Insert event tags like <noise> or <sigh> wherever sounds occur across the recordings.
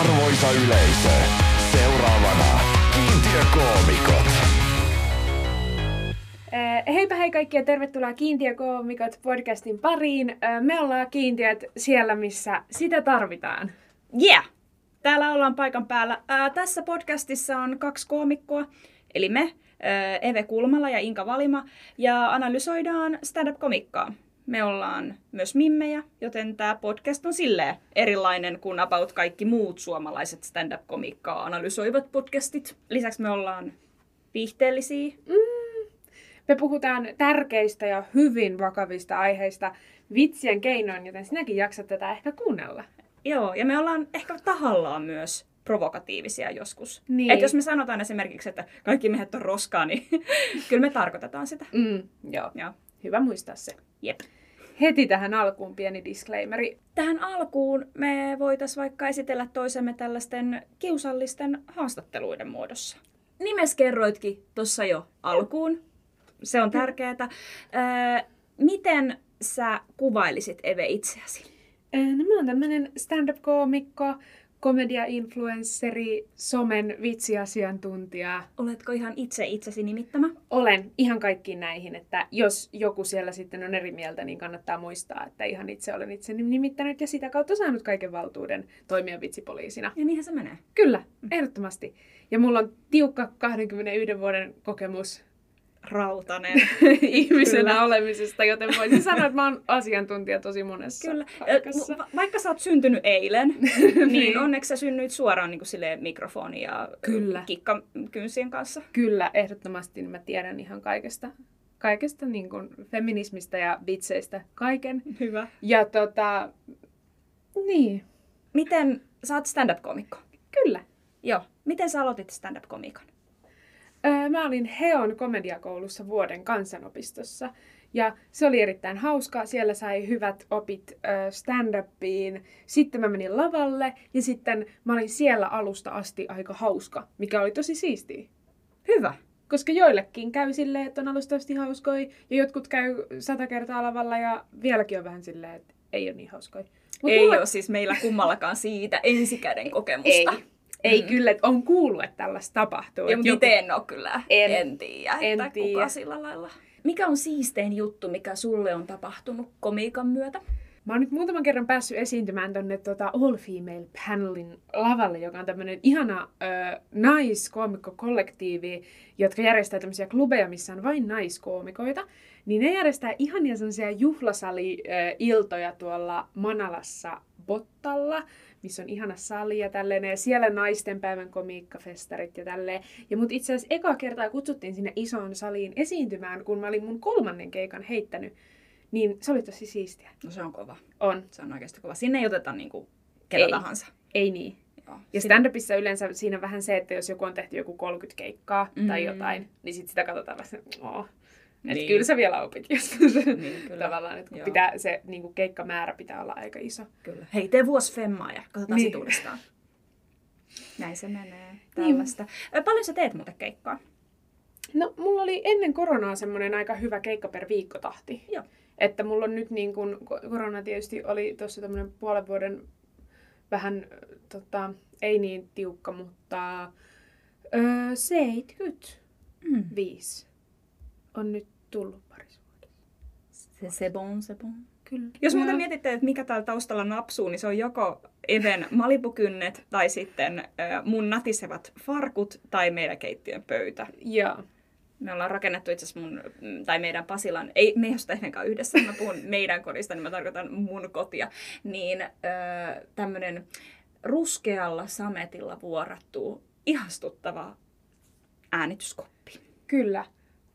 Arvoisa yleisö, seuraavana kiintiökoomikot. Eh, Heipä hei kaikki ja tervetuloa Kiintiökoomikot podcastin pariin. Eh, Me ollaan kiintiöt siellä, missä sitä tarvitaan. Yeah! Täällä ollaan paikan päällä. Ää, tässä podcastissa on kaksi koomikkoa, eli me, ää, Eve Kulmala ja Inka Valima, ja analysoidaan stand-up-komikkaa. Me ollaan myös mimmejä, joten tämä podcast on silleen erilainen kuin about kaikki muut suomalaiset stand-up-komikkaa analysoivat podcastit. Lisäksi me ollaan viihteellisiä. Me puhutaan tärkeistä ja hyvin vakavista aiheista vitsien keinoin, joten sinäkin jaksat tätä ehkä kuunnella. Joo, ja me ollaan ehkä tahallaan myös provokatiivisia joskus. Niin. Et jos me sanotaan esimerkiksi, että kaikki miehet on roskaa, niin <laughs> kyllä me tarkoitetaan sitä. Mm, joo. Joo. Hyvä muistaa se. Jep. Heti tähän alkuun pieni disclaimeri. Tähän alkuun me voitaisiin vaikka esitellä toisemme tällaisten kiusallisten haastatteluiden muodossa. Nimes kerroitkin tuossa jo alkuun. Se on tärkeää. Miten sä kuvailisit Eve itseäsi? No mä oon tämmönen stand-up-koomikko, komedia-influensseri, somen vitsiasiantuntija. Oletko ihan itse itsesi nimittämä? Olen ihan kaikkiin näihin, että jos joku siellä sitten on eri mieltä, niin kannattaa muistaa, että ihan itse olen itse nimittänyt ja sitä kautta saanut kaiken valtuuden toimia vitsipoliisina. Ja niinhän se menee. Kyllä, ehdottomasti. Ja mulla on tiukka 21 vuoden kokemus Rautanen. <laughs> ihmisenä Kyllä. olemisesta, joten voisin sanoa, että mä oon asiantuntija tosi monessa Kyllä. Paikassa. va- Vaikka sä oot syntynyt eilen, <laughs> Niin. niin onneksi sä synnyit suoraan niin kuin mikrofoni ja Kyllä. kikkakynsien kanssa. Kyllä, ehdottomasti niin mä tiedän ihan kaikesta, kaikesta niin kuin feminismistä ja vitseistä kaiken. Hyvä. Ja tota, niin, Miten, sä oot stand-up-komikko? kyllä. Joo. Miten sä aloitit stand-up-komikon? Mä olin Heon komediakoulussa vuoden kansanopistossa. Ja se oli erittäin hauskaa. Siellä sai hyvät opit stand-upiin. Sitten mä menin lavalle ja sitten mä olin siellä alusta asti aika hauska, mikä oli tosi siistiä. Hyvä. Koska joillekin käy silleen, että on alusta asti hauskoi, ja jotkut käy sata kertaa lavalla, ja vieläkin on vähän silleen, että ei ole niin hauskoi. Mut Ei mulle- ole siis meillä kummallakaan siitä ensikäden kokemusta. Ei. Ei Mm. kyllä, että on kuullut, että tällaista tapahtuu. Ja mutta itse en ole kyllä. En. en tiedä, En että tiedä. kuka sillä lailla. Mikä on siistein juttu, mikä sulle on tapahtunut komiikan myötä? Mä oon nyt muutaman kerran päässyt esiintymään tonne tota All Female Panelin lavalle, joka on tämmönen ihana ö, naiskoomikko-kollektiivi, jotka järjestää tämmöisiä klubeja, missä on vain naiskoomikoita. Niin ne järjestää ihania sellaisia juhlasali-iltoja tuolla Manalassa Bottalla, missä on ihana sali ja tälleen, ja siellä naisten päivän komiikkafestarit ja tälleen. Ja mut itse asiassa eka kertaa kutsuttiin sinne isoon saliin esiintymään, kun mä olin mun kolmannen keikan heittänyt. Niin se oli tosi siistiä. No se on kova. On. Se on oikeasti kova. Sinne ei oteta niinku ketä Ei. tahansa. Ei niin. Joo. Ja stand-upissa yleensä siinä on vähän se, että jos joku on tehty joku 30 keikkaa mm. tai Mm. jotain, niin sit sitä katsotaan vähän, että Et Niin. kyllä sä vielä opit. <laughs> Niin, kyllä. Tavallaan, että pitää, se niin kuin keikkamäärä pitää olla aika iso. Kyllä. Hei, tee vuosi femmaa ja katsotaan Niin. sit uudestaan. <laughs> Näin se menee. Tällaista. Ö, Paljon sä teet muuten keikkaa? No, mulla oli ennen koronaa semmoinen aika hyvä keikka per viikko tahti. Joo. Että mulla on nyt niin kun, ko- korona tietysti oli tuossa tämmöinen puolen vuoden vähän, tota, ei niin tiukka, mutta öö, 75 Mm. on nyt tullut parissa vuodessa. Se, se bon, se bon. Kyllä. Jos muuten mietitte, että mikä täällä taustalla napsuu, niin se on joko Even malipukynnet tai sitten ö, mun natisevat farkut tai meidän keittiön pöytä. Joo. Me ollaan rakennettu itse asiassa mun, mm, tai meidän Pasilan, ei me ei ole sitä yhdessä, mä puhun <laughs> meidän kodista, niin mä tarkoitan mun kotia, niin öö, tämmönen ruskealla sametilla vuorattu ihastuttava äänityskoppi. Kyllä.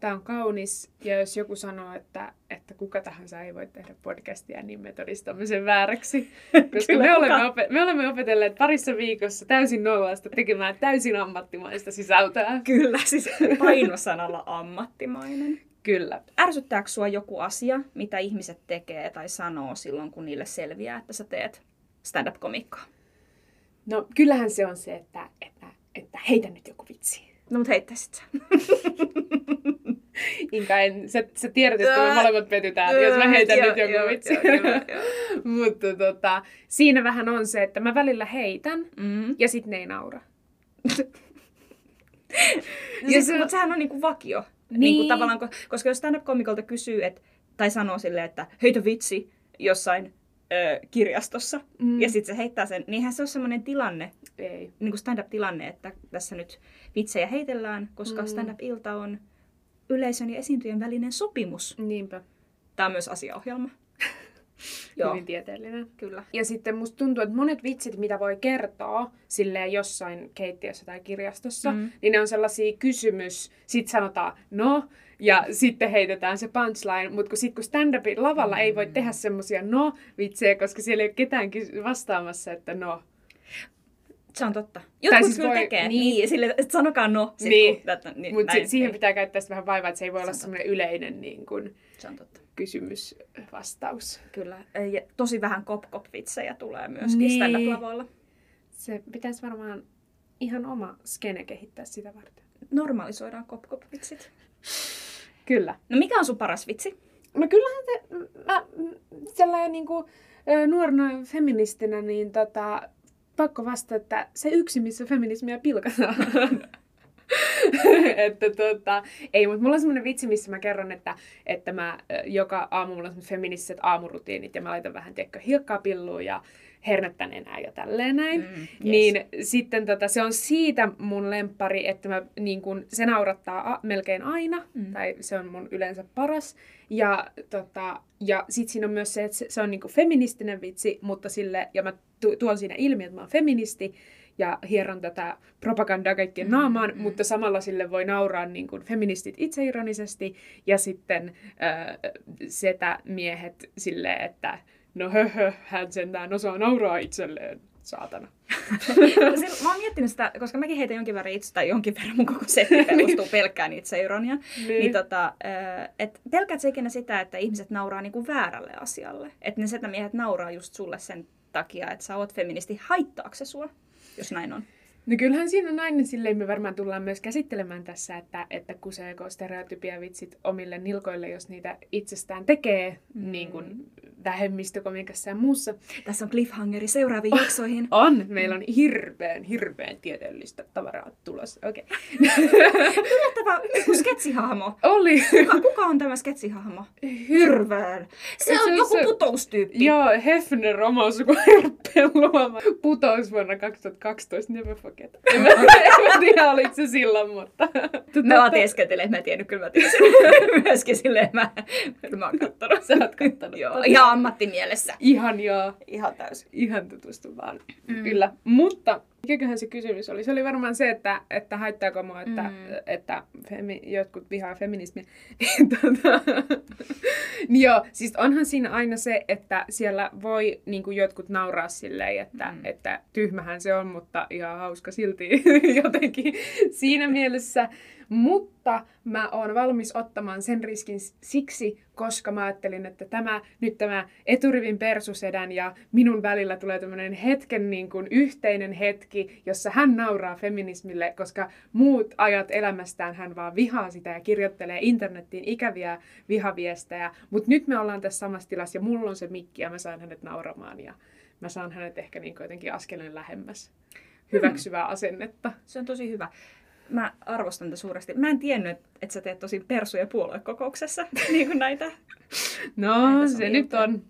Tämä on kaunis, ja jos joku sanoo, että, että kuka tahansa ei voi tehdä podcastia, niin me todistamme sen vääräksi. Koska <laughs> Kyllä, me olemme, opet- me olemme opetelleet parissa viikossa täysin nollasta tekemään täysin ammattimaista sisältöä. Kyllä, siis <laughs> painosanalla ammattimainen. Kyllä. Ärsyttääkö sua joku asia, mitä ihmiset tekee tai sanoo silloin, kun niille selviää, että sä teet stand-up-komikkaa? No kyllähän se on se, että, että, että heitä nyt joku vitsi. No mut heittäisit sä. <laughs> Inka, en, sä, sä tiedät, että me molemmat petytään, jos mä heitän nyt jonkun joo, vitsi. <laughs> Mutta tota, siinä vähän on se, että mä välillä heitän Mm. ja sit ne ei naura. <laughs> Ja siis, se- Mutta sehän on niinku vakio. Niin. Niin. Niinku tavallaan, ko- koska jos stand-up-komikolta kysyy, et, tai sanoo silleen, että heitä vitsi jossain ö, kirjastossa, Mm. ja sitten se heittää sen, niin eihän se ole semmoinen tilanne, Ei. niin kuin stand-up-tilanne, että tässä nyt vitsejä heitellään, koska mm. stand-up-ilta on yleisön ja esiintyjen välinen sopimus. Niinpä. Tämä on myös asiaohjelma. <laughs> Joo, Hyvin tieteellinen. kyllä. Ja sitten musta tuntuu, että monet vitsit, mitä voi kertoa silleen jossain keittiössä tai kirjastossa, mm. Mm. niin ne on sellaisia kysymys, sit sanotaan no, ja sitten heitetään se punchline, mutta kun kun stand-upin lavalla mm. ei voi tehdä semmosia no-vitsejä, koska siellä ei ole ketään vastaamassa, että no. Se on totta. Jotkut siis siis kyllä voi- tekee. niin. Niin, sille, että sanokaa no. Sit, Niin. Kun, niin Mutta näin, siihen ei. pitää käyttää sitten vähän vaivaa, että se ei voi Se olla semmoinen yleinen niin kun, Se on totta. kysymys-vastaus. Kyllä. Ja tosi vähän kop-kop-vitsejä tulee myöskin Niin. niin. stand-up-lavalla. Se pitäisi varmaan ihan oma skene kehittää sitä varten. Normalisoidaan kop-kop-vitsit. Kyllä. No mikä on sun paras vitsi? No kyllähän te, mä, sellainen niin kuin, nuorena feministinä, niin tota, pakko vastata, että se yksi, missä feminismiä pilkataan. <laughs> että tota, ei, mutta mulla on semmoinen vitsi, missä mä kerron, että, että mä joka aamu mulla on feministiset aamurutiinit ja mä laitan vähän, tiedätkö, hiekkaa pilluun ja hernettä nenää ja tälleen näin. Mm, yes. Niin sitten tota, se on siitä mun lemppari, että mä, niin kun, se naurattaa a- melkein aina, mm. Tai se on mun yleensä paras. Ja, tota, ja sit siinä on myös se, että se, se on niinku feministinen vitsi, mutta sille, ja mä tu- tuon siinä ilmi, että mä oon feministi, ja hieron tätä propagandaa kaikkien Mm, naamaan, mm. mutta samalla sille voi nauraa niin kuin feministit itseironisesti, ja sitten äh, setämiehet silleen, että no höhö, hän sentään osaa nauraa itselleen, saatana. <laughs> Sil- mä oon miettinyt sitä, koska mäkin heitän jonkin verran itse, tai jonkin verran mun koko setti <laughs> perustuu pelkkään itse ironiaan. Niin. Niin tota, et pelkäät sä ikinä sitä, että ihmiset nauraa niinku väärälle asialle? Että ne setämiehet nauraa just sulle sen takia, että sä oot feministi. Haittaako se sua, jos näin on? No kyllähän siinä on aina silleen, me varmaan tullaan myös käsittelemään tässä, että, että kuseeko stereotypia vitsit omille nilkoille, jos niitä itsestään tekee, mm. niin kuin vähemmistökomikassa ja muussa. Tässä on cliffhangeri seuraaviin jaksoihin. <laughs> On, meillä on hirveän, hirveän tieteellistä tavaraa tulossa. Okei. <laughs> Yllättävä joku sketsihahmo. Oli. Kuka, kuka on tämä sketsihahmo? Hirveän. Se Se on on joku se- putoustyyppi. Joo, Hefner oma sukuherppeen luoma putous vuonna 2012, never forget. <laughs> En mä, en mä tiedä, oliko se silloin, mutta... Mä vaan teeskentelen, että mä en tiennyt, kyllä mä tiesin. <laughs> Myöskin silleen mä, mä oon kattonut. Sä oot kattonut. Joo, Totta. ihan ammattimielessä. Ihan joo. Ihan täysin. Ihan tutustu vaan. Mm. Kyllä. Mutta mikäköhän se kysymys oli? Se oli varmaan se, että, että haittaako mua, että, mm. Että femi, jotkut vihaa feminismiä. <laughs> Tota, niin joo, siis onhan siinä aina se, että siellä voi niin kuin jotkut nauraa silleen, että. Mm. että tyhmähän se on, mutta ihan hauska silti <laughs> jotenkin siinä mielessä. Mutta mä oon valmis ottamaan sen riskin siksi, koska mä ajattelin, että tämä, nyt tämä eturivin persusedän ja minun välillä tulee tämmöinen hetken niin kuin yhteinen hetki, jossa hän nauraa feminismille, koska muut ajat elämästään hän vaan vihaa sitä ja kirjoittelee internettiin ikäviä vihaviestejä. Mutta nyt me ollaan tässä samassa tilassa ja mulla on se mikki ja mä saan hänet nauramaan ja mä saan hänet ehkä niin kuin jotenkin askeleen lähemmäs hyväksyvää asennetta. Se on tosi hyvä. Mä arvostan tätä suuresti. Mä en tiennyt, että sä teet tosi persuja puoluekokouksessa, <laughs> niin kuin näitä. No, Näitä se nyt on,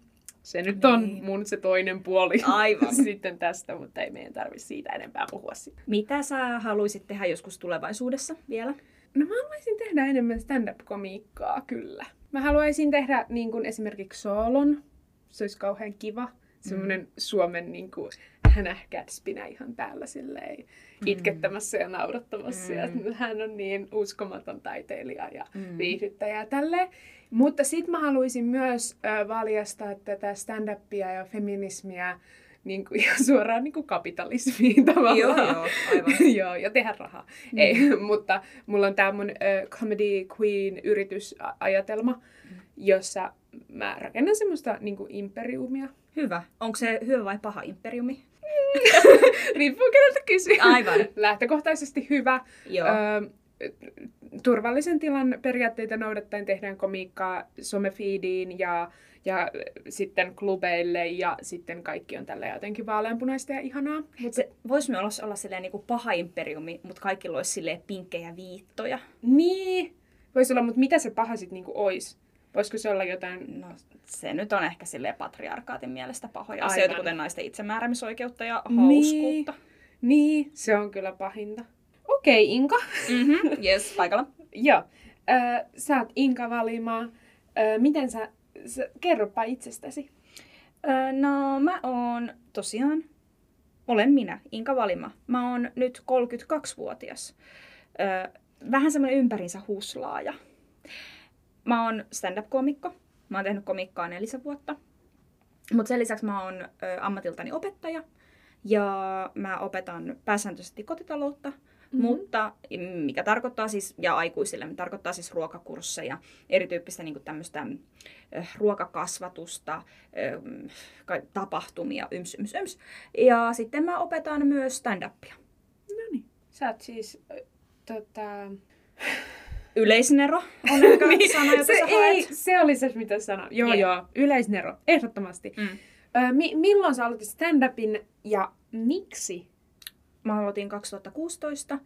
se nyt on Niin. mun se toinen puoli <laughs> Aivan. <laughs> sitten tästä, mutta ei meidän tarvitse siitä enempää puhua sitten. Mitä sä haluaisit tehdä joskus tulevaisuudessa vielä? No mä haluaisin tehdä enemmän stand-up-komiikkaa, kyllä. Mä haluaisin tehdä niin kuin esimerkiksi soolon. Se olisi kauhean kiva. Semmoinen mm. Suomen niin kuin, hänähkätspinä ihan täällä silleen itkettämässä ja naurattamassa. Mm. Ja hän on niin uskomaton taiteilija ja Mm. viihdyttäjä ja tälleen. Mutta sit mä haluaisin myös ö, valjastaa tätä stand-upia ja feminismiä <laughs> niin kuin, ja suoraan niin kuin kapitalismiin tavallaan. Joo, joo, aivan. <laughs> joo, ja tehdä rahaa. Mm. Ei, <laughs> mutta mulla on tämä mun ö, Comedy Queen-yritysajatelma, jossa mä rakennan semmoista niin kuin imperiumia. Hyvä. Onko se hyvä vai paha imperiumi? <laughs> Riippuu keneltä kysyy. Aivan. Lähtökohtaisesti hyvä. Joo. Ö, turvallisen tilan periaatteita noudattaen tehdään komiikkaa somefiidiin ja, ja sitten klubeille ja sitten kaikki on tällä jotenkin vaaleanpunaista ja ihanaa. Mutta se voisi myös olla silleen niin kuin paha imperiumi, mutta kaikilla olisi silleen pinkkejä viittoja. Niin, voisi olla, mutta mitä se paha sitten niinku ois? Voisiko se olla jotain... No, se nyt on ehkä silleen patriarkaatin mielestä pahoja Aivan. asioita, kuten naisten itsemääräämisoikeutta ja Niin. hauskuutta. Niin, se on kyllä pahinta. Okei, okay, Inka. Mm-hmm. <laughs> Yes, paikalla. Joo. Sä oot Inka Valima. Ö, miten sä, sä... Kerropa itsestäsi. Öö, no, mä oon tosiaan, olen minä, Inka Valima. Mä oon nyt 32-vuotias. Öö, vähän semmoinen ympärinsä huslaaja. Mä oon stand-up-komikko. Mä oon tehnyt komikkaa nelisen vuotta. Mutta sen lisäksi mä oon ö, ammatiltani opettaja. Ja mä opetan pääsääntöisesti kotitaloutta. Mm-hmm. Mutta mikä tarkoittaa siis, ja aikuisille, tarkoittaa siis ruokakursseja, erityyppistä niin tämmöistä ruokakasvatusta, ö, tapahtumia, yms, yms, yms. Ja sitten mä opetan myös stand-upia. No niin. Sä oot siis... Ö, Yleisnero on <laughs> ehkä sana, jota se, sä ei, haet. se oli se, mitä sanoin. Joo, Niin. joo. Yleisnero. Ehdottomasti. Mm. Ö, mi- milloin sä aloitit stand-upin ja miksi? Mä aloitin 2016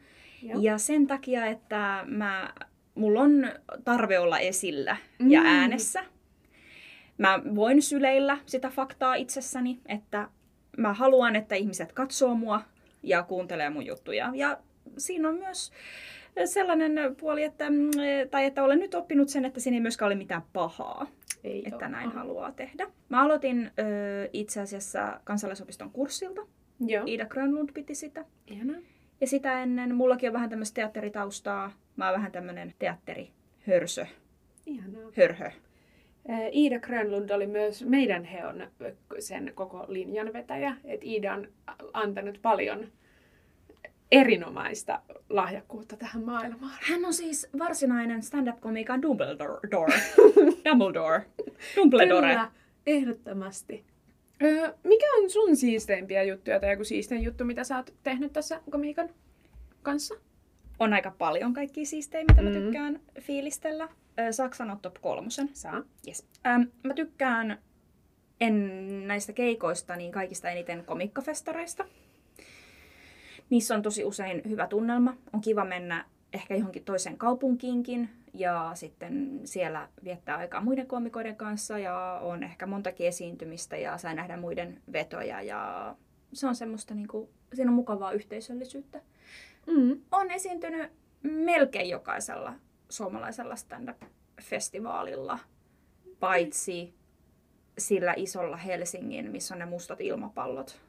Joo. ja sen takia, että mä, mulla on tarve olla esillä ja Mm. äänessä. Mä voin syleillä sitä faktaa itsessäni, että mä haluan, että ihmiset katsoo mua ja kuuntelee mun juttuja. Ja siinä on myös sellainen puoli, että, mm, tai että olen nyt oppinut sen, että siinä ei myöskään ole mitään pahaa, Ei että oo. näin haluaa tehdä. Mä aloitin ö, itse asiassa kansalaisopiston kurssilta. Joo. Ida Grönlund piti sitä. Ihanaa. Ja sitä ennen mullakin on vähän tämmöistä teatteritaustaa. Mä oon vähän tämmönen teatterihörsö, Ihanaa. hörhö. Iida Grönlund oli myös meidän heon sen koko linjan vetäjä. Et Iida on antanut paljon erinomaista lahjakkuutta tähän maailmaan. Hän on siis varsinainen stand-up-komiikan Dumbledore. <laughs> Dumbledore. Dumbledore. Kyllä, ehdottomasti. Öö, mikä on sun siisteimpiä juttuja tai joku siistein juttu, mitä sä oot tehnyt tässä komiikan kanssa? On aika paljon kaikkia siistejä, mitä mä Mm. tykkään fiilistellä. Saaks sanoa top kolmosen? Saa. Yes. Ähm, mä tykkään en näistä keikoista niin kaikista eniten komikkafestareista. Niissä on tosi usein hyvä tunnelma. On kiva mennä ehkä johonkin toiseen kaupunkiinkin ja sitten siellä viettää aikaa muiden komikoiden kanssa ja on ehkä montakin esiintymistä ja saa nähdä muiden vetoja ja se on semmoista niinku, siinä on mukavaa yhteisöllisyyttä. Mm. On esiintynyt melkein jokaisella suomalaisella stand-up-festivaalilla, paitsi sillä isolla Helsingin, missä on ne mustat ilmapallot.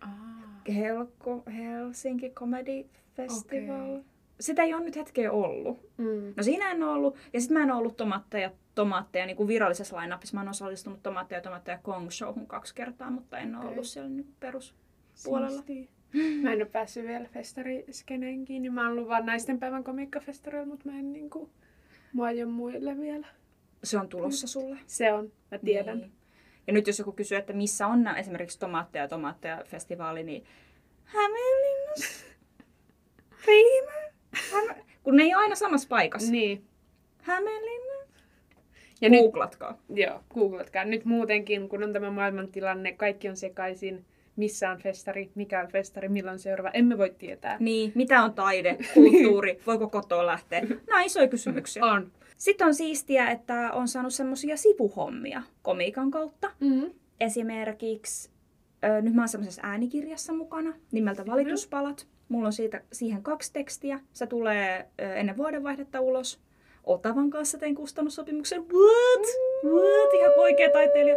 Ah. Helko, Helsinki Comedy Festival. Okei. Sitä ei ole nyt hetkeä ollut. Mm. No siinä en ole ollut. Ja sitten mä en ole ollut tomaatteja, tomaatteja niin kuin virallisessa line-upissa. Mä oon osallistunut tomaatteja, tomaatteja Kong Showhun kaksi kertaa, mutta en ole ollut siellä niin perus. puolella. Siistiä. Mä en ole päässyt vielä festariskeneen kiinni. Mä oon ollut vaan naistenpäivän komiikkafestareilla, mutta mä en niinku... Mua ei ole muille vielä. Se on tulossa sulle. Se on, mä tiedän. Niin. Ja nyt jos joku kysyy, että missä on nämä esimerkiksi tomaatteja ja tomaatteja festivaali, niin Hämeenlinnassa. <laughs> Riimä. Häme... Kun ne ei ole aina samassa paikassa. Niin. Hämeenlinna. Ja nyt, Googlatkaa. joo, googlatkaa. Nyt muutenkin, kun on tämä maailmantilanne, kaikki on sekaisin. Missä on festari, mikä on festari, milloin seuraava. Emme voi tietää. Niin, mitä on taide, <laughs> kulttuuri, voiko kotoa lähteä? Nämä on isoja kysymyksiä. On. Sitten on siistiä, että on saanut semmoisia sivuhommia komiikan kautta. Mm-hmm. Esimerkiksi, ö, nyt mä oon semmoisessa äänikirjassa mukana nimeltä Valituspalat. Mulla on siitä, siihen kaksi tekstiä. Se tulee ö, ennen vuodenvaihdetta ulos. Otavan kanssa tein kustannussopimuksen. What? What? Ihan oikea taiteilija.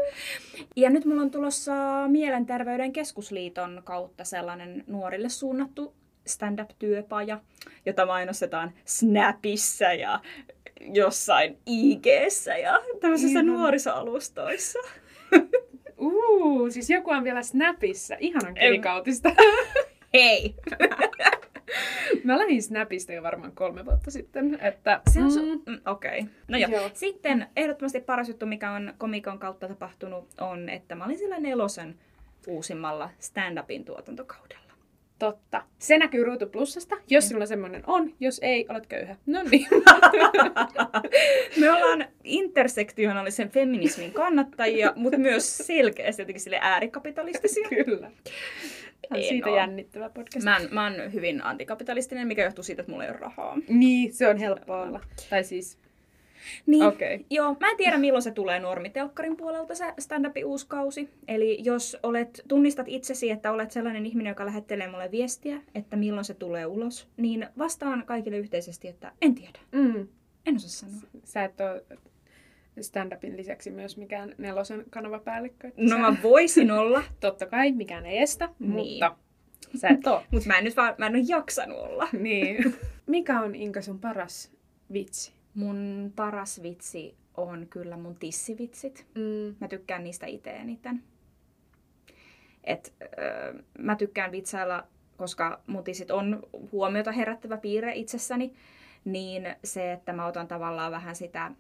Ja nyt mulla on tulossa Mielenterveyden keskusliiton kautta sellainen nuorille suunnattu stand-up-työpaja, jota mainostetaan Snapissa ja jossain IGssä ja tämmöisissä Ihana. nuorisoalustoissa. <laughs> Uh, siis joku on vielä Snapissa. Ihanan kivikautista. <laughs> Hei! <laughs> Mä lähdin Snapista jo varmaan kolme vuotta sitten. Että, Se on mm, su- mm, Okei. Okay. No joo. Joo. Sitten ehdottomasti paras juttu, mikä on komikon kautta tapahtunut, on, että mä olin sillä nelosen uusimmalla stand-upin tuotantokaudella. Totta. Se näkyy Ruutu Plussasta, jos sulla semmoinen on. Jos ei, olet köyhä. No niin. <laughs> Me ollaan intersektionaalisen feminismin kannattajia, mutta myös selkeästi jotenkin sille äärikapitalistisia. Kyllä. Tämä on En siitä oo. jännittävä podcast. Mä, oon- mä oon hyvin antikapitalistinen, mikä johtuu siitä, että mulla ei ole rahaa. Niin, se on helppo olla. Tai siis, Niin, okei. Joo, mä en tiedä milloin se tulee normitelkkarin puolelta se stand-upin uusi kausi. Eli jos olet, tunnistat itsesi, että olet sellainen ihminen, joka lähettelee mulle viestiä, että milloin se tulee ulos, niin vastaan kaikille yhteisesti, että en tiedä. Mm. En osaa sanoa. Sä et ole stand-upin lisäksi myös mikään nelosen kanavapäällikkö. No mä voisin olla, <laughs> Totta kai, mikään ei estä, Niin. mutta sä et oo. mutta mä en nyt vaan, mä en ole jaksanut olla. niin. <laughs> Mikä on Inka sun paras vitsi? Mun paras vitsi on kyllä mun tissivitsit. Mm. Mä tykkään niistä itse eniten. Et, öö, mä tykkään vitsailla, koska mun tissit on huomiota herättävä piirre itsessäni, niin se, että mä otan tavallaan vähän sitä,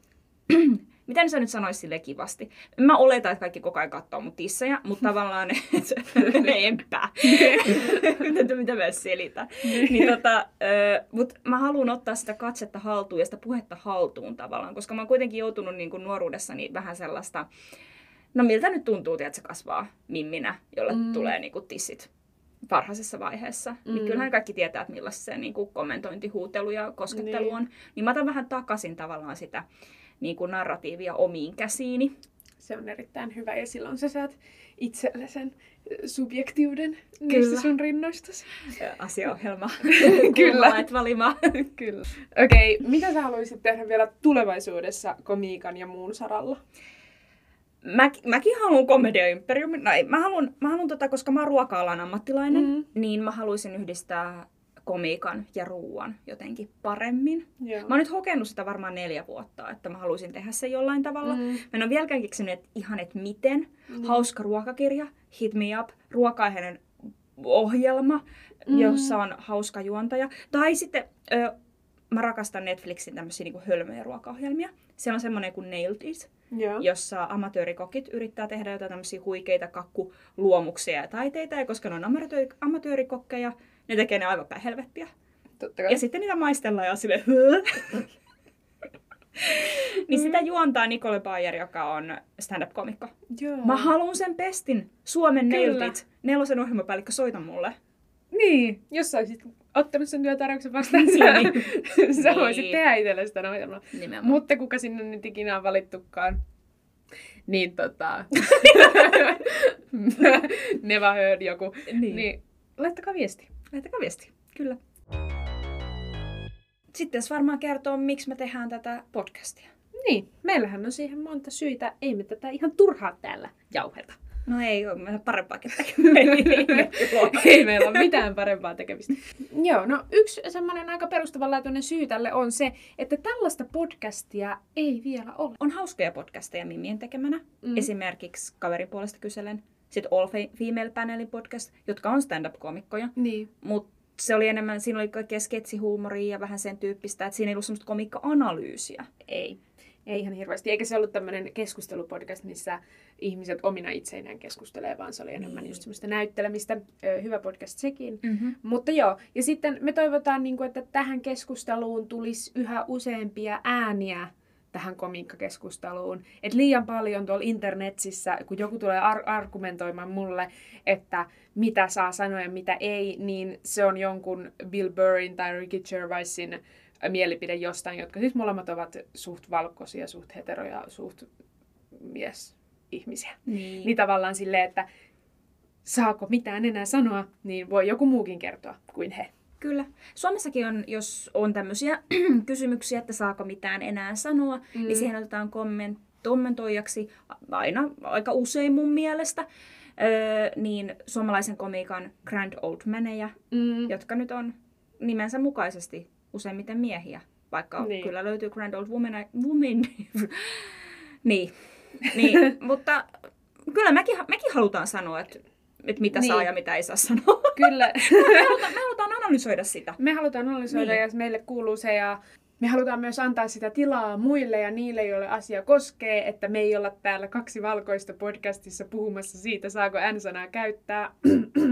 miten sä nyt sanois sille kivasti? Mä oletan, että kaikki koko ajan katsoo mun tissejä, mutta tavallaan, että <laughs> enpä. mitä, mitä mä selitän. niin tota, mutta mä haluan ottaa sitä katsetta haltuun ja sitä puhetta haltuun tavallaan, koska mä oon kuitenkin joutunut niin kuin nuoruudessani vähän sellaista, no miltä nyt tuntuu, että se kasvaa mimminä, jolle Mm. tulee niin kuin tissit varhaisessa vaiheessa. Mm. Niin Mm. kyllähän kaikki tietää, että millaista se niin kuin kommentointi, huutelu ja koskettelu Niin. on. Niin mä otan vähän takaisin tavallaan sitä niin kuin narratiivia omiin käsiini. Se on erittäin hyvä ja silloin sä saat itselle sen subjektiuden Kyllä. niistä sun rinnoistasi. Asiaohjelma. <laughs> Kyllä. et valima. <laughs> Kyllä. Okei, okay, mitä sä haluaisit tehdä vielä tulevaisuudessa komiikan ja muun saralla? Mä, mäkin haluan komedia imperiumin. No ei, mä haluan, mä haluan tota, koska mä oon ruoka-alan ammattilainen, Mm. mm. niin mä haluaisin yhdistää komiikan ja ruuan jotenkin paremmin. Joo. Mä oon nyt hokenut sitä varmaan neljä vuotta, että mä haluaisin tehdä sen jollain tavalla. Mm. Mä en ole vieläkään keksinyt että ihan, että miten. Mm. Hauska ruokakirja, Hit Me Up, ruoka ohjelma, Mm. jossa on hauska juontaja. Tai sitten ö, mä rakastan Netflixin tämmöisiä niin hölmöjä ruokaohjelmia. Siellä on semmoinen kuin Nailed It, Joo. jossa amatöörikokit yrittää tehdä jotain tämmöisiä huikeita kakkuluomuksia ja taiteita. Ja koska ne on amatööri, amatöörikokkeja, ne tekee ne aivan päin helvettiä. Totta kai. Ja sitten niitä maistellaan ja sille? <laughs> Niin sitä Mm. juontaa Nicole Bayer, joka on stand-up-komikko. Joo. Mä haluan sen pestin. Suomen Kyllä. Nailed It. Nelosen ohjelmapäällikkö, soita mulle. Niin, jos sä olisit ottanut sen työtarjouksen vastaan, Niin. sä, <laughs> sä Niin. voisit tehdä itsellesi tämän ohjelman. Nimenomaan. Mutta kuka sinne nyt ikinä on valittukaan, niin tota... <laughs> Never heard joku. niin. niin. Niin, laittakaa viesti. Laittakaa viesti. Kyllä. Sitten jos varmaan kertoo, miksi me tehdään tätä podcastia. Niin, meillähän on siihen monta syitä. Ei me tätä ihan turhaa täällä jauheta. No ei ole meillä parempaakin <laughs> Ei meillä ole mitään parempaa tekemistä. Joo, no yksi semmoinen aika perustavanlaatuinen syy tälle on se, että tällaista podcastia ei vielä ole. On hauskoja podcasteja Mimien tekemänä. Mm. Esimerkiksi kaverin puolesta kyselen. Sitten All Fe- Female Panelin podcast, jotka on stand-up-komikkoja. Niin. Mutta se oli enemmän, siinä oli kaikkea sketsihuumoria ja vähän sen tyyppistä, että siinä ei ollut semmoista komikka-analyysiä. Ei. Ei ihan hirveästi. Eikä se ollut tämmöinen keskustelupodcast, missä ihmiset omina itseinään keskustelee, vaan se oli enemmän Niin. just semmoista näyttelemistä. Hyvä podcast sekin. Mm-hmm. Mutta joo, ja sitten me toivotaan, niin kuin, että tähän keskusteluun tulisi yhä useampia ääniä tähän komiikkakeskusteluun. Et liian paljon tuolla internetissä, kun joku tulee ar- argumentoimaan mulle, että mitä saa sanoa ja mitä ei, niin se on jonkun Bill Burrin tai Ricky Gervaisin mielipide jostain, jotka siis molemmat ovat suht valkoisia, suht heteroja, suht mies ihmisiä. Niin. Niin tavallaan silleen, että saako mitään enää sanoa, niin voi joku muukin kertoa kuin he. Kyllä. Suomessakin on, jos on tämmöisiä <clears throat> kysymyksiä, että saako mitään enää sanoa, Mm. mm. niin siihen otetaan komment- kommentoijaksi aina aika usein mun mielestä. Öö, niin suomalaisen komiikan Grand Old Maneja, Mm. jotka nyt on nimensä mukaisesti useimmiten miehiä, vaikka Niin. niin. kyllä löytyy Grand Old Woman. woman. <laughs> niin. niin. <laughs> mutta kyllä mekin, mekin halutaan sanoa, että, että mitä Niin. niin. saa ja mitä ei saa sanoa. Kyllä. <laughs> me, halutaan, me halutaan analysoida sitä. me halutaan analysoida Niin. ja meille kuuluu se ja me halutaan myös antaa sitä tilaa muille ja niille, joille asia koskee, että me ei olla täällä kaksi valkoista podcastissa puhumassa siitä, saako N-sanaa käyttää,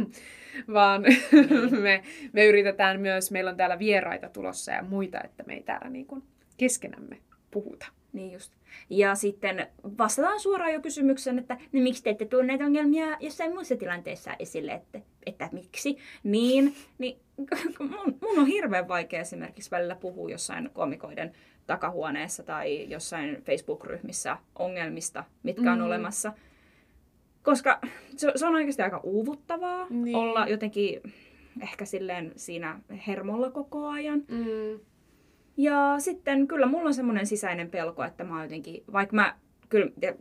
<clears throat> vaan me, me yritetään myös, meillä on täällä vieraita tulossa ja muita, että me ei täällä niin kuin keskenämme puhuta. Niin just. Ja sitten vastataan suoraan jo kysymykseen, että no miksi te ette tuo näitä ongelmia jossain muissa tilanteissa esille, että, että miksi. Niin, niin <laughs> mun, mun on hirveän vaikea esimerkiksi välillä puhua jossain komikoiden takahuoneessa tai jossain Facebook-ryhmissä ongelmista, mitkä on Mm. olemassa. Koska se, se on oikeasti aika uuvuttavaa Niin. olla jotenkin ehkä silleen siinä hermolla koko ajan. Mm. Ja sitten kyllä mulla on semmoinen sisäinen pelko, että mä jotenkin, vaikka mä, kyllä, ja,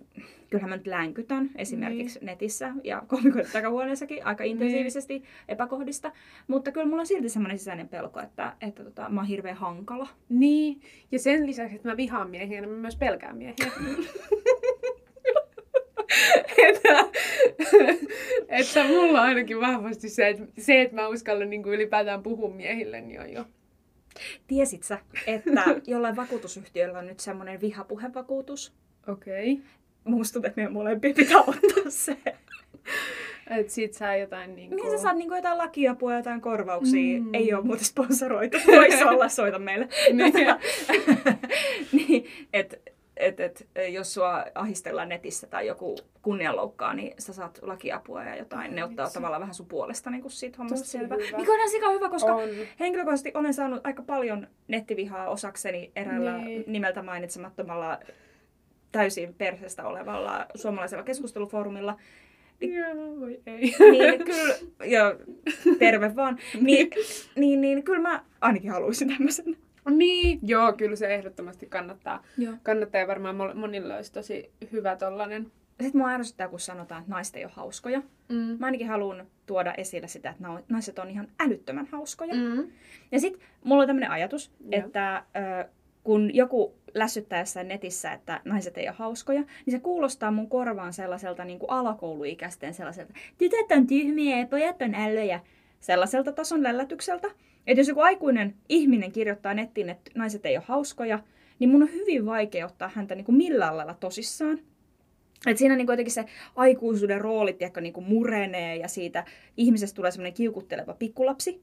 kyllähän mä nyt länkytän esimerkiksi Niin. netissä ja <laughs> komikoiden takahuoneessakin aika intensiivisesti epäkohdista, mutta kyllä mulla on silti semmoinen sisäinen pelko, että, että tota, mä oon hirveän hankala. Niin, ja sen lisäksi, että mä vihaan miehiä, niin mä myös pelkään miehiä. että, että mulla on ainakin vahvasti se, että, se, että mä uskallan niin kuin ylipäätään puhua miehille, niin on jo. Tiesit sä, että jollain vakuutusyhtiöllä on nyt semmoinen vihapuhevakuutus? Okei. Okay. Musta tuntuu, että meidän molempia pitää ottaa se. Että sit saa jotain niin kuin... Niin sä saat niinku jotain lakiapua, jotain korvauksia. Mm. Ei ole muuten sponsoroitu. Voisi olla, soita meille. <laughs> Niin. <laughs> niin, et, et, et, jos sua ahistellaan netissä tai joku kunnianloukkaa, niin sä saat lakiapua ja jotain. Ne ottaa Vitsi. tavallaan vähän sun puolesta niin siitä hommasta Tosi selvä. hyvä. Mikä on ihan sika hyvä, koska On. henkilökohtaisesti olen saanut aika paljon nettivihaa osakseni eräällä Niin. nimeltä mainitsemattomalla täysin perseestä olevalla suomalaisella keskustelufoorumilla. Joo, voi ei. Niin kyllä, ja terve vaan. <laughs> Niin, niin, niin kyllä mä ainakin haluaisin tämmöisen. Niin, joo, kyllä se ehdottomasti kannattaa. Joo. Kannattaa ja varmaan mo- monilla olisi tosi hyvä tollanen. Sitten mua ärsyttää, kun sanotaan, että naiset ei ole hauskoja. Mm. Mä ainakin haluan tuoda esille sitä, että naiset on ihan älyttömän hauskoja. Mm. Ja sitten mulla on tämmöinen ajatus, Joo. että ö, kun joku lässyttää jossain netissä, että naiset ei ole hauskoja, niin se kuulostaa mun korvaan sellaiselta niin kuin alakouluikäisten sellaiselta, tytöt on tyhmiä ja pojat on ällöjä, sellaiselta tason lällätykseltä. Että jos joku aikuinen ihminen kirjoittaa nettiin, että naiset ei ole hauskoja, niin mun on hyvin vaikea ottaa häntä niin kuin millään lailla tosissaan. Et siinä niin jotenkin se aikuisuuden rooli tiedätkö, niin murenee ja siitä ihmisestä tulee semmoinen kiukutteleva pikkulapsi.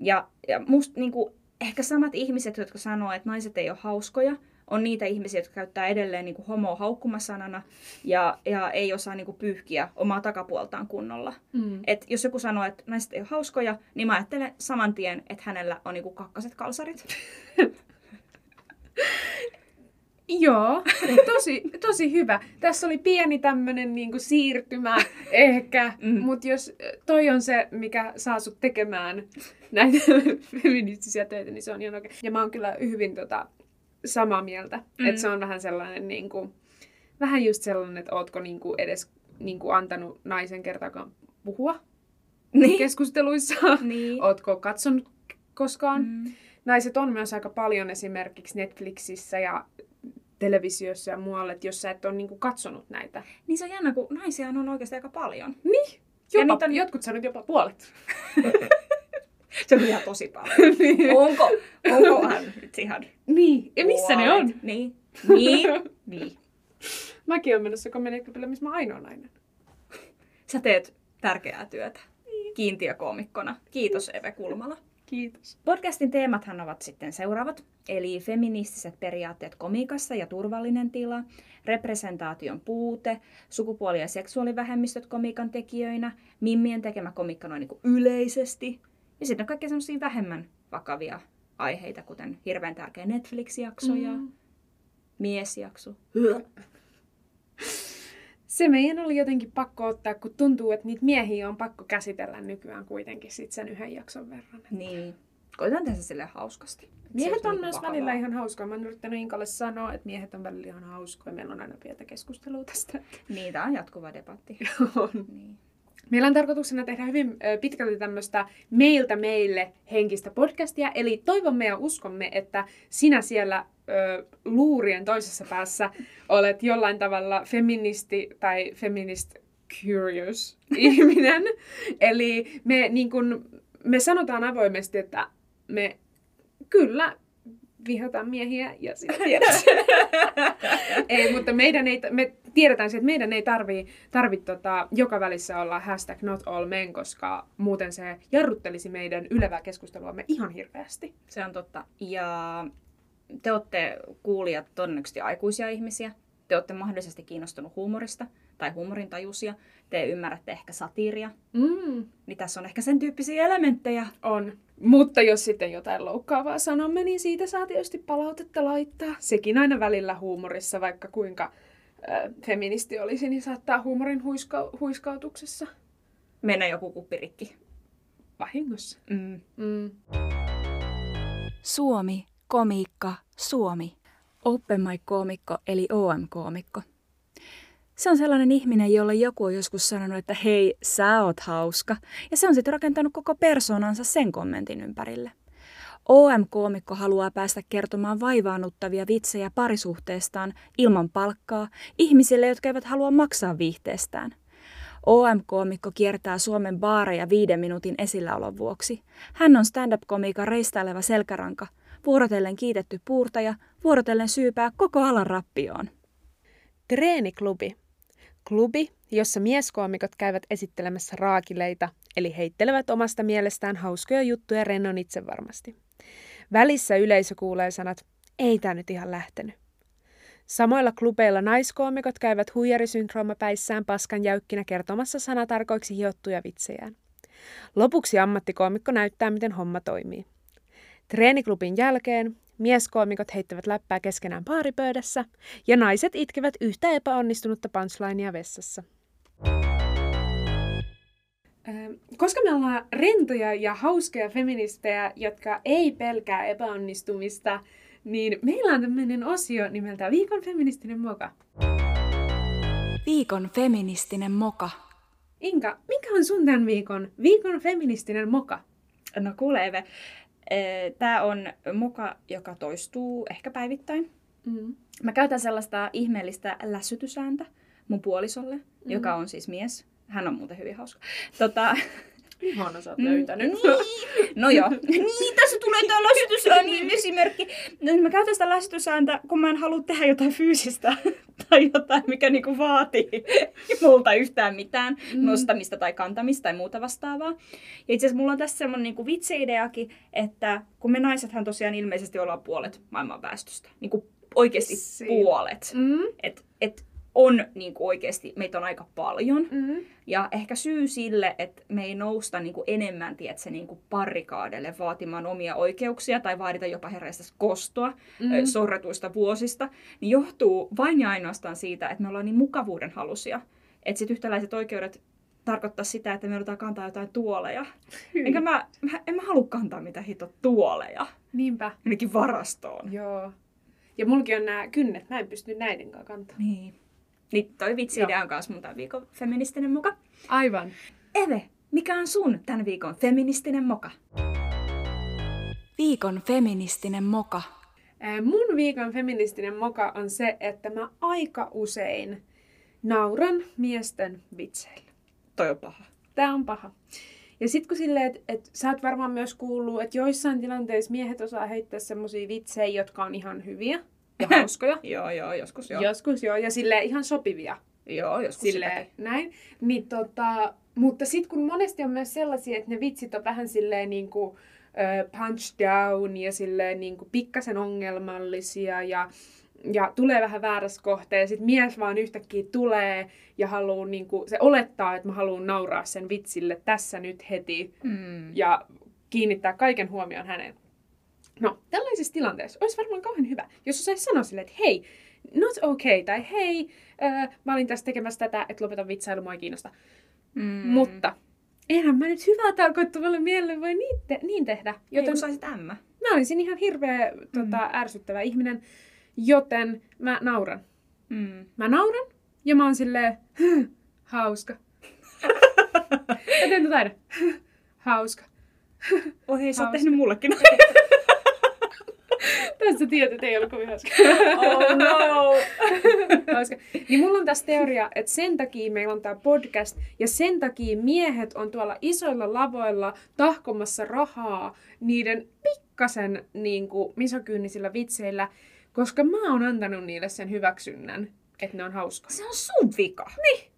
Ja, ja musta niin kuin, ehkä samat ihmiset, jotka sanoo, että naiset ei ole hauskoja, on niitä ihmisiä, jotka käyttää edelleen niin homo haukkumasanana ja, ja ei osaa niin kuin, pyyhkiä omaa takapuoltaan kunnolla. Mm. Et jos joku sanoo, että naiset ei ole hauskoja, niin mä ajattelen saman tien, että hänellä on niin kuin, kakkaset kalsarit. <laughs> Joo, tosi, tosi hyvä. Tässä oli pieni tämmönen niinku siirtymä ehkä, Mm. mutta jos toi on se, mikä saa sut tekemään näitä feministisiä töitä, niin se on ihan oikein. Ja mä oon kyllä hyvin tota, samaa mieltä, mm. että se on vähän sellainen niinku, vähän just sellainen, että ootko niinku edes niinku antanut naisen kertaakaan puhua Niin. keskusteluissa, niin. ootko katsonut koskaan. Mm. Naiset on myös aika paljon esimerkiksi Netflixissä ja televisiossa ja muualle, että jos sä et ole niinku katsonut näitä. Niin se on jännä, kun naisia on oikeasti aika paljon. Niin. Ja Jopa, niitä on- Jotkut sanot jopa puolet. <laughs> Se on ihan tosi paljon. <laughs> niin. Onko, onkohan nyt ihan niin. Ja missä ne on? puolet? Niin. Niin. <laughs> niin. Mäkin olen menossa komediaklubille, missä mä oon ainoa nainen. Sä teet tärkeää työtä kiintiökoomikkona. Kiitos Eve Kulmala. Kiitos. Podcastin teemathan ovat sitten seuraavat, eli feministiset periaatteet komiikassa ja turvallinen tila, representaation puute, sukupuoli- ja seksuaalivähemmistöt komiikan tekijöinä, mimmien tekemä komiikka noin niin yleisesti, ja sitten on kaikkea sellaisia vähemmän vakavia aiheita, kuten hirveän tärkeä Netflix-jakso ja Mm. miesjakso. <laughs> Se meidän oli jotenkin pakko ottaa, kun tuntuu, että niitä miehiä on pakko käsitellä nykyään kuitenkin sit sen yhden jakson verran. Niin. Koitetaan tehdä sille hauskasti. Miehet on niinku myös vakavaa. välillä ihan hauskoja. Mä oon yrittänyt Inkalle sanoa, että miehet on välillä ihan hauskoja. Meillä on aina pientä keskustelua tästä. Tää on jatkuva debatti. <laughs> on. Niin. Meillä on tarkoituksena tehdä hyvin pitkälti tämmöistä meiltä meille henkistä podcastia. Eli toivomme ja uskomme, että sinä siellä ö, luurien toisessa päässä olet jollain tavalla feministi tai feminist curious <laughs> ihminen. Eli me, niin kun, me sanotaan avoimesti, että me kyllä vihataan miehiä ja <laughs> sitten <laughs> ei, mutta meidän ei, me tiedetään se, että meidän ei tarvii, tarvi tota, joka välissä olla hashtag not all men, koska muuten se jarruttelisi meidän ylevää keskusteluamme ihan hirveästi. Se on totta. Ja te olette kuulijat todennäköisesti aikuisia ihmisiä. Te olette mahdollisesti kiinnostunut huumorista tai huumorin tajusia. Te ymmärrätte ehkä satiiria. Mm, Niin tässä on ehkä sen tyyppisiä elementtejä. on. Mutta jos sitten jotain loukkaavaa sanomme, niin siitä saa tietysti palautetta laittaa. Sekin aina välillä huumorissa, vaikka kuinka äh, feministi olisi, niin saattaa huumorin huiska- huiskautuksessa Mennä joku kuppirikki. vahingossa. Mm. Mm. Suomi, komiikka, Suomi. Open mic-koomikko eli OM-koomikko. Se on sellainen ihminen, jolle joku on joskus sanonut, että hei, sä oot hauska. Ja se on sitten rakentanut koko persoonansa sen kommentin ympärille. OM-koomikko haluaa päästä kertomaan vaivaannuttavia vitsejä parisuhteestaan ilman palkkaa ihmisille, jotka eivät halua maksaa viihteestään. OM-koomikko kiertää Suomen baareja viiden minuutin esilläolon vuoksi. Hän on stand-up-komiikan reistaileva selkäranka, vuorotellen kiitetty puurtaja, vuorotellen syypää koko alan rappioon. Treeniklubi. Klubi, jossa mieskoomikot käyvät esittelemässä raakileita, eli heittelevät omasta mielestään hauskoja juttuja rennon itse varmasti. Välissä yleisö kuulee sanat, ei tää nyt ihan lähtenyt. Samoilla klubeilla naiskoomikot käyvät huijarisynkromapäissään paskan jäykkinä kertomassa sanatarkoiksi hiottuja vitsejään. Lopuksi ammattikoomikko näyttää, miten homma toimii. Treeniklubin jälkeen mieskoomikot heittävät läppää keskenään paaripöydässä ja naiset itkevät yhtä epäonnistunutta punchlinea vessassa. Koska me ollaan rentoja ja hauskoja feministejä, jotka ei pelkää epäonnistumista, niin meillä on tämmöinen osio nimeltä Viikon feministinen moka. Viikon feministinen moka. Inka, mikä on sun tämän viikon Viikon feministinen moka? No kuule Eve, tämä on moka, joka toistuu ehkä päivittäin. Mm. Mä käytän sellaista ihmeellistä lässytysääntä mun puolisolle, mm. joka on siis mies. Hän on muuten hyvin hauska. Tota, <laughs> Ihana sä oot Mm, löytänyt. Niin. No joo. <laughs> niin, tässä tulee tää läsytysäännin esimerkki. No, mä käytän sitä läsytysääntä, kun mä en halua tehdä jotain fyysistä <laughs> tai jotain, mikä niinku vaatii multa yhtään mitään Mm. nostamista tai kantamista tai muuta vastaavaa. Ja itse asiassa mulla on tässä semmonen niinku vitseideakin, että kun me naisethan tosiaan ilmeisesti ollaan puolet maailman väestöstä. Niinku oikeasti Vissiin. puolet. Mm. Et, et on niinku oikeasti, meitä on aika paljon. Mm. Ja ehkä syy sille, että me ei nousta niin kuin enemmän tiedätkö, niin kuin parrikaadelle vaatimaan omia oikeuksia tai vaadita jopa herreistä kostoa Mm. mm. sorretuista vuosista, niin johtuu vain ja ainoastaan siitä, että me ollaan niin mukavuuden halusia. Että sit yhtäläiset oikeudet tarkoittaa sitä, että me joudutaan kantaa jotain tuoleja. Hyi. Enkä mä, mä, en mä halua kantaa mitään hito tuoleja. Niinpä. Jonnekin varastoon. Joo. Ja mulki on nämä kynnet, mä en pysty näiden kanssa kantaa. Niin. Niin toi vitsi on kanssa mun tämän viikon feministinen muka. Aivan. Eve, mikä on sun tämän viikon feministinen moka? Viikon feministinen moka. Mun viikon feministinen moka on se, että mä aika usein nauran miesten vitseille. Toi on paha. Tää on paha. Ja sit kun silleen, että et, sä oot varmaan myös kuullut, että joissain tilanteissa miehet osaa heittää semmosia vitsejä, jotka on ihan hyviä ja hauskoja. <laughs> Joo, joo, joskus joo. Joskus joo, ja sille ihan sopivia. Joo, joskus sitäkin. näin. Niin tota, mutta sitten kun monesti on myös sellaisia, että ne vitsit on vähän silleen niin kuin, punch down ja silleen niin kuin pikkasen ongelmallisia ja, ja tulee vähän väärässä kohtaa ja sitten mies vaan yhtäkkiä tulee ja haluaa, niin kuin, se olettaa, että mä haluan nauraa sen vitsille tässä nyt heti Mm. ja kiinnittää kaiken huomion häneen. No, tällaisessa tilanteessa olisi varmaan kauhean hyvä, jos osaisi sanoa silleen, että hei, not okay, tai hei, äh, mä olin tässä tekemässä tätä, että lopeta vitsailu, mua ei kiinnosta. Mm. Mm. Mutta eihän mä nyt hyvää tarkoittavalle mielelle voi niin, te- niin tehdä. Joten Joten kun ämmä. mä olisin ihan hirveä tota, ärsyttävä ihminen, joten mä nauran. Mm. Mä nauran ja mä oon silleen, <laughs> hauska. <laughs> mä teen tätä aina. <laughs> hauska. Oi sä oot tehnyt mullekin. Tässä tiedät, että ei ollut kovin hauska. Oh no! hauska. Niin mulla on tässä teoria, että sen takia meillä on tämä podcast ja sen takia miehet on tuolla isoilla lavoilla tahkomassa rahaa niiden pikkasen niin kuin, misokyynisillä vitseillä, koska mä oon antanut niille sen hyväksynnän, että ne on hauska. Se on sun vika. Niin.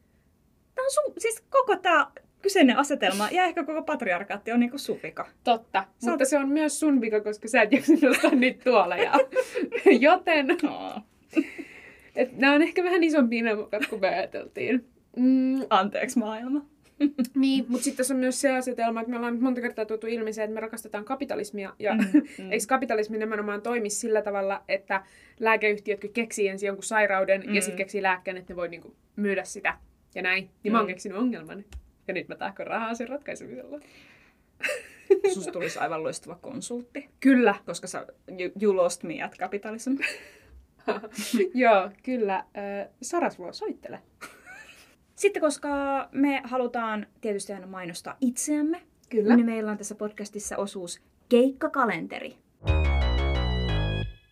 Tää on sun, siis koko tää kyseinen asetelma ja ehkä koko patriarkaatti on niinku sun vika. Totta, Sä mutta se on myös sun vika, koska sä et jaksa nostaa niitä tuoleja. <laughs> Joten et nämä on ehkä vähän isompia nämä mokat kuin me ajateltiin. Mm, Anteeksi maailma. <laughs> niin, mutta sitten tässä on myös se asetelma, että me ollaan nyt monta kertaa tuotu ilmi se, että me rakastetaan kapitalismia. Ja Mm, mm. <laughs> eikö kapitalismi nimenomaan toimi sillä tavalla, että lääkeyhtiöt keksii ensin jonkun sairauden Mm. ja sitten keksii lääkkeen, että ne voi niinku myydä sitä ja näin. Niin mä oon Mm. keksinyt ongelman. Ja nyt mä tahkon rahaa sen ratkaisemisella. Susta tulisi aivan loistava konsultti, Kyllä. koska sä, you, you lost me at capitalism. <laughs> Joo, kyllä. Äh, Sarasvuo, soittele. Sitten koska me halutaan tietysti aina mainostaa itseämme, Kyllä. niin meillä on tässä podcastissa osuus Keikkakalenteri.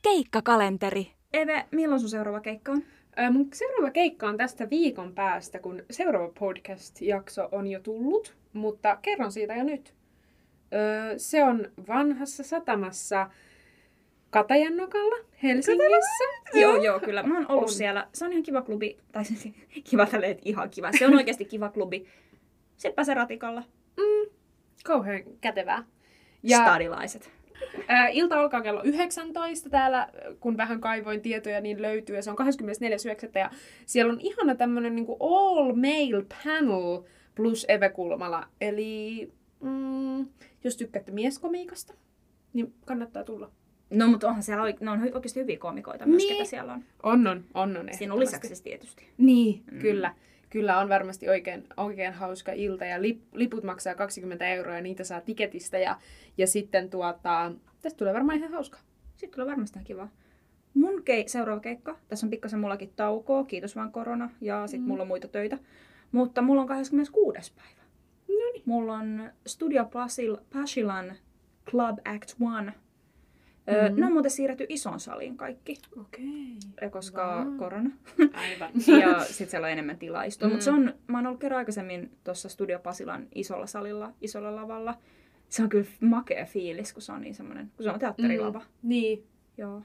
Keikkakalenteri. Eve, milloin sun seuraava keikka on? Mun seuraava keikka on tästä viikon päästä, kun seuraava podcast-jakso on jo tullut, mutta kerron siitä jo nyt. Öö, se on vanhassa satamassa Katajannokalla Helsingissä. Joo, joo, kyllä. Mä oon ollut On. siellä. Se on ihan kiva klubi. Tai siis <laughs> kiva tälleen, ihan kiva. Se on oikeasti kiva klubi. Seppä se ratikalla. Kauhean kätevää. Ja... Ja Stadilaiset. Ilta alkaa kello 19 täällä, kun vähän kaivoin tietoja, niin löytyy. Ja se on 24.9. Ja siellä on ihana tämmönen niinku all male panel plus Eve Kulmala. Eli mm, jos tykkäätte mieskomiikasta, niin kannattaa tulla. No, mutta onhan siellä, oik- ne on oikeasti hyviä koomikoita myös, Niin. ketä siellä on. On, on, on, on Sinun lisäksi tietysti. Niin, mm. kyllä. Kyllä on varmasti oikein, oikein hauska ilta ja lip, liput maksaa 20 euroa ja niitä saa tiketistä ja, ja sitten tuota, tästä tulee varmaan ihan hauska. Sitten tulee varmasti ihan kiva. Mun kei- seuraava keikka, tässä on pikkasen mullakin taukoa, kiitos vaan korona, ja sitten Mm. mulla on muita töitä. Mutta mulla on 26. päivä. Noniin. Mulla on Studio Pasil- Pasilan Club Act 1. Mhm. Ne on muuten siirretty ison saliin kaikki, ö, koska Vau. korona. Aivan. <laughs> ja sitten siellä on enemmän tilaa istua. Mm. Mutta se on, mä oon ollut kerran aikaisemmin tuossa Studio Pasilan isolla salilla, isolla lavalla. Se on kyllä makea fiilis, kun se on niin semmoinen, kun se on teatterilava. Mm. Niin, Joo.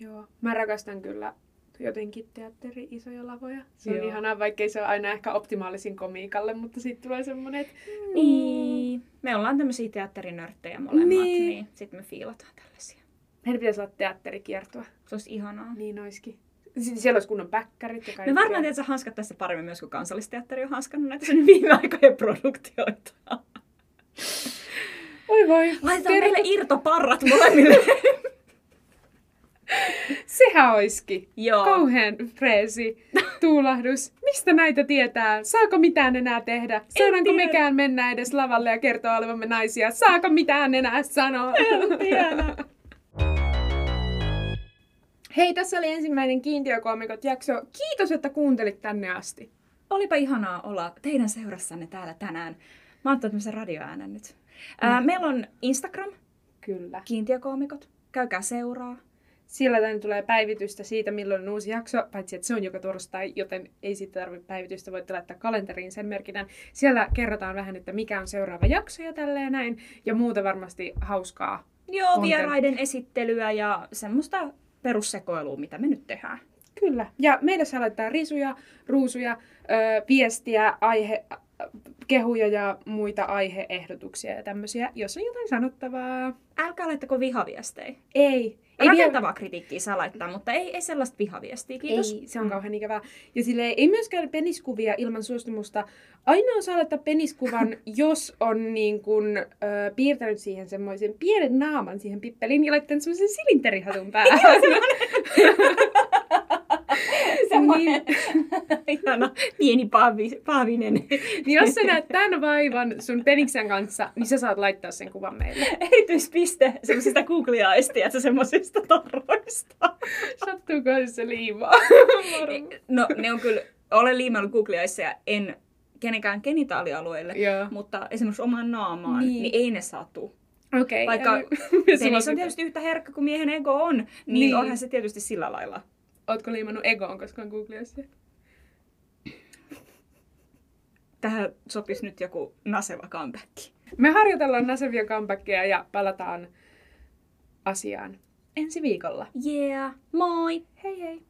joo. Mä rakastan kyllä jotenkin teatteri isoja lavoja. Se on Joo. ihanaa, vaikkei se ole aina ehkä optimaalisin komiikalle, mutta sitten tulee semmoinen, että Niin. Me ollaan tämmöisiä teatterinörttejä molemmat, niin, Niin. niin sitten me fiilataan tällaisia. Meidän pitäisi olla teatterikiertoa. Se olisi ihanaa. Niin olisikin. Sitten siellä olisi kunnon päkkärit ja kaikkea. Me varmaan tiedät, hanskat tässä paremmin myös kuin kansallisteatteri on hanskannut näitä sen viime aikojen produktioita. Oi voi. Laitetaan Terve- meille irtoparrat molemmille. <laughs> Sehän oiski. Joo. Kauhean freesi tuulahdus. Mistä näitä tietää? Saako mitään enää tehdä? Saadaanko tiedä. mekään mennä edes lavalle ja kertoa olevamme naisia? Saako mitään enää sanoa? En tiedä. Hei, tässä oli ensimmäinen Kiintiökoomikot jakso. Kiitos, että kuuntelit tänne asti. Olipa ihanaa olla teidän seurassanne täällä tänään. Mä oon tämmöisen radioäänen nyt. Ää, meillä on Instagram, Kyllä. kiintiökoomikot. Käykää seuraa. Siellä tänne tulee päivitystä siitä, milloin on uusi jakso, paitsi että se on joka torstai, joten ei siitä tarvitse päivitystä, voitte laittaa kalenteriin sen merkinnän. Siellä kerrotaan vähän, että mikä on seuraava jakso ja tälleen näin, ja muuta varmasti hauskaa. Joo, Content. vieraiden esittelyä ja semmoista perussekoilua, mitä me nyt tehdään. Kyllä. Ja meille saa laittaa risuja, ruusuja, ö, viestiä, aihe, kehuja ja muita aiheehdotuksia ja tämmöisiä, jos on jotain sanottavaa. Älkää laittako vihaviestejä. Ei. Ei, Rakentavaa kritiikkiä saa laittaa, mutta ei, ei sellaista vihaviestiä, kiitos. Ei, se on kauhean ikävää. Ja silleen, ei myöskään peniskuvia ilman suostumusta. Ainoa saa laittaa peniskuvan, <laughs> jos on niin kun, ö, piirtänyt siihen semmoisen pienen naaman siihen pippeliin ja laittanut semmoisen silinterihatun päähän. <laughs> <laughs> Semmoinen ihana pieni paavi, paavinen. niin jos sä näet tämän vaivan sun peniksen kanssa, niin sä saat laittaa sen kuvan meille. Erityispiste semmoisista googlia-aistia, että semmoisista tarroista. Sattuuko se liimaa? No ne on kyllä, olen liimannut googlia ja en kenenkään genitaalialueelle, Joo. mutta esimerkiksi omaan naamaan, Niin. niin, niin ei ne satu. Okei. Vaikka eli- <laughs> penis on tietysti yhtä herkkä kuin miehen ego on, niin, Niin. niin. onhan se tietysti sillä lailla. Ootko liimannut egoon koskaan Googleassa? Tähän sopisi nyt joku naseva comeback. Me harjoitellaan Nasevia comebackia ja palataan asiaan ensi viikolla. Yeah, moi! Hei hei!